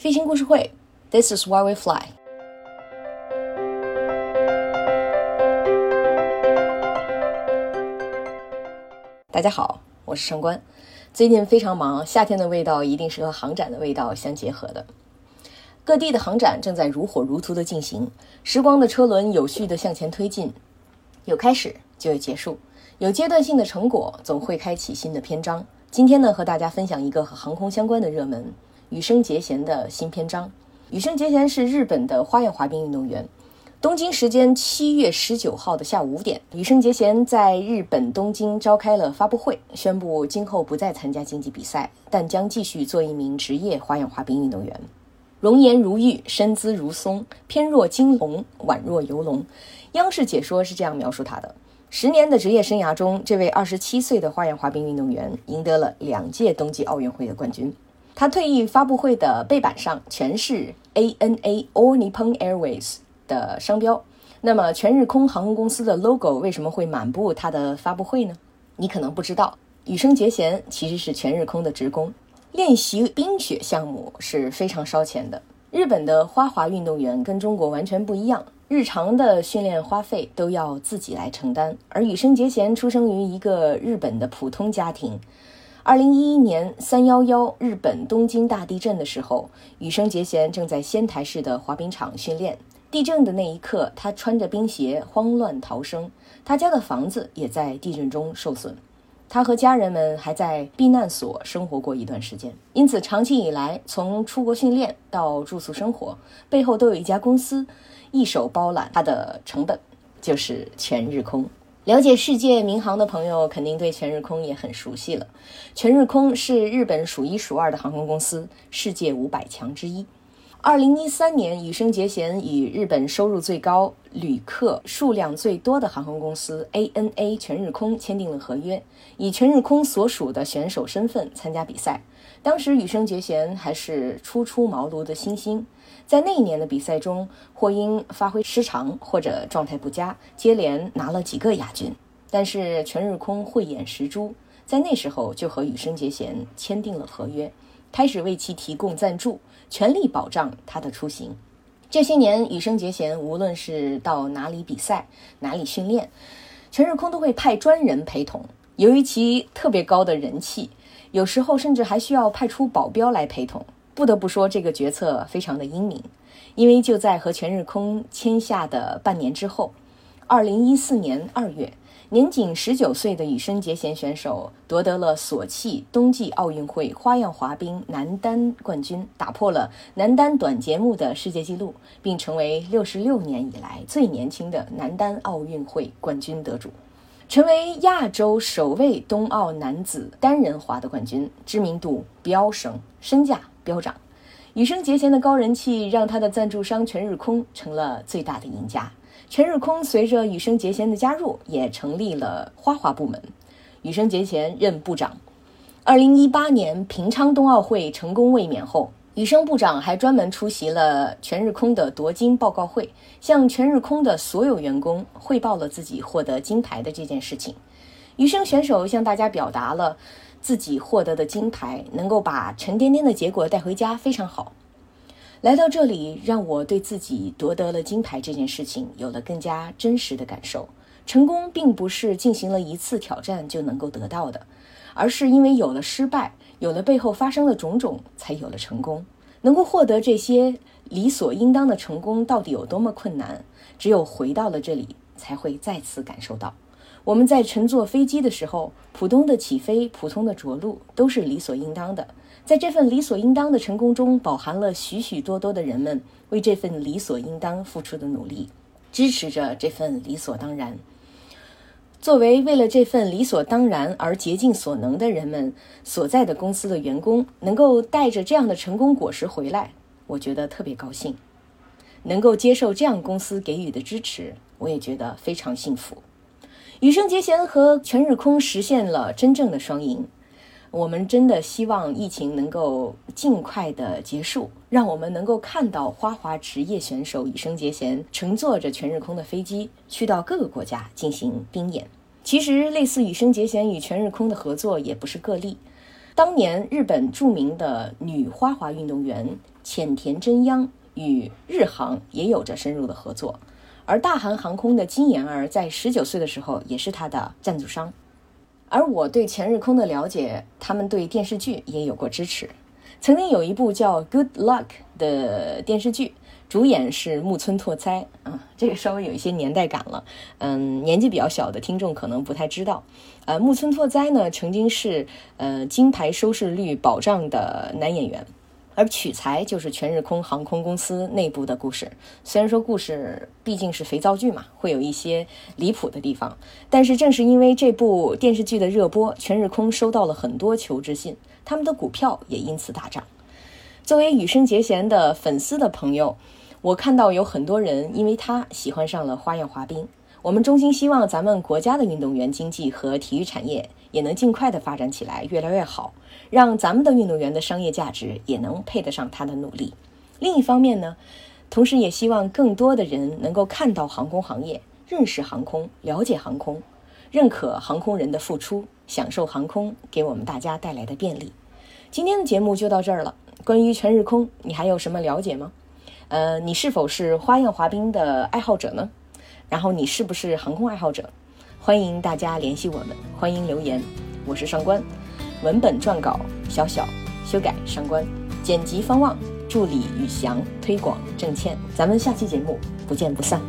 飞行故事会，This is why we fly。大家好，我是上官。最近非常忙，夏天的味道一定是和航展的味道相结合的。各地的航展正在如火如荼的进行，时光的车轮有序的向前推进，有开始就有结束，有阶段性的成果，总会开启新的篇章。今天呢，和大家分享一个和航空相关的热门。羽生结弦的新篇章。羽生结弦是日本的花样滑冰运动员。东京时间七月十九号的下午五点，羽生结弦在日本东京召开了发布会，宣布今后不再参加竞技比赛，但将继续做一名职业花样滑冰运动员。容颜如玉，身姿如松，翩若惊龙，宛若游龙。央视解说是这样描述他的：十年的职业生涯中，这位二十七岁的花样滑冰运动员赢得了两届冬季奥运会的冠军。他退役发布会的背板上全是 ANA All Nippon Airways 的商标。那么全日空航空公司的 logo 为什么会满布他的发布会呢？你可能不知道，羽生结弦其实是全日空的职工。练习冰雪项目是非常烧钱的。日本的花滑运动员跟中国完全不一样，日常的训练花费都要自己来承担。而羽生结弦出生于一个日本的普通家庭。二零一一年三幺幺日本东京大地震的时候，羽生结弦正在仙台市的滑冰场训练。地震的那一刻，他穿着冰鞋慌乱逃生，他家的房子也在地震中受损。他和家人们还在避难所生活过一段时间，因此长期以来，从出国训练到住宿生活，背后都有一家公司一手包揽他的成本，就是全日空。了解世界民航的朋友肯定对全日空也很熟悉了。全日空是日本数一数二的航空公司，世界五百强之一。二零一三年，羽生结弦与日本收入最高、旅客数量最多的航空公司 ANA 全日空签订了合约，以全日空所属的选手身份参加比赛。当时羽生结弦还是初出茅庐的新星，在那一年的比赛中，或因发挥失常或者状态不佳，接连拿了几个亚军。但是全日空慧眼识珠，在那时候就和羽生结弦签订了合约，开始为其提供赞助，全力保障他的出行。这些年，羽生结弦无论是到哪里比赛、哪里训练，全日空都会派专人陪同。由于其特别高的人气。有时候甚至还需要派出保镖来陪同。不得不说，这个决策非常的英明，因为就在和全日空签下的半年之后，二零一四年二月，年仅十九岁的羽生结弦选手夺得了索契冬季奥运会花样滑冰男单冠军，打破了男单短节目的世界纪录，并成为六十六年以来最年轻的男单奥运会冠军得主。成为亚洲首位冬奥男子单人滑的冠军，知名度飙升，身价飙涨。羽生结弦的高人气让他的赞助商全日空成了最大的赢家。全日空随着羽生结弦的加入，也成立了花滑部门，羽生结弦任部长。二零一八年平昌冬奥会成功卫冕后。羽生部长还专门出席了全日空的夺金报告会，向全日空的所有员工汇报了自己获得金牌的这件事情。羽生选手向大家表达了自己获得的金牌能够把沉甸甸的结果带回家，非常好。来到这里，让我对自己夺得了金牌这件事情有了更加真实的感受。成功并不是进行了一次挑战就能够得到的，而是因为有了失败。有了背后发生的种种，才有了成功。能够获得这些理所应当的成功，到底有多么困难？只有回到了这里，才会再次感受到。我们在乘坐飞机的时候，普通的起飞、普通的着陆，都是理所应当的。在这份理所应当的成功中，饱含了许许多多的人们为这份理所应当付出的努力，支持着这份理所当然。作为为了这份理所当然而竭尽所能的人们所在的公司的员工，能够带着这样的成功果实回来，我觉得特别高兴。能够接受这样公司给予的支持，我也觉得非常幸福。羽生结弦和全日空实现了真正的双赢。我们真的希望疫情能够尽快的结束，让我们能够看到花滑职业选手羽生结弦乘坐着全日空的飞机去到各个国家进行冰演。其实，类似羽生结弦与全日空的合作也不是个例。当年，日本著名的女花滑运动员浅田真央与日航也有着深入的合作，而大韩航空的金妍儿在十九岁的时候也是他的赞助商。而我对全日空的了解，他们对电视剧也有过支持。曾经有一部叫《Good Luck》的电视剧，主演是木村拓哉啊，这个稍微有一些年代感了。嗯，年纪比较小的听众可能不太知道。呃，木村拓哉呢，曾经是呃金牌收视率保障的男演员。而取材就是全日空航空公司内部的故事。虽然说故事毕竟是肥皂剧嘛，会有一些离谱的地方，但是正是因为这部电视剧的热播，全日空收到了很多求职信，他们的股票也因此大涨。作为羽生结弦的粉丝的朋友，我看到有很多人因为他喜欢上了花样滑冰。我们衷心希望咱们国家的运动员经济和体育产业也能尽快的发展起来，越来越好，让咱们的运动员的商业价值也能配得上他的努力。另一方面呢，同时也希望更多的人能够看到航空行业，认识航空，了解航空，认可航空人的付出，享受航空给我们大家带来的便利。今天的节目就到这儿了。关于全日空，你还有什么了解吗？呃，你是否是花样滑冰的爱好者呢？然后你是不是航空爱好者？欢迎大家联系我们，欢迎留言。我是上官，文本撰稿小小修改上官，剪辑方望，助理宇翔，推广郑倩。咱们下期节目不见不散。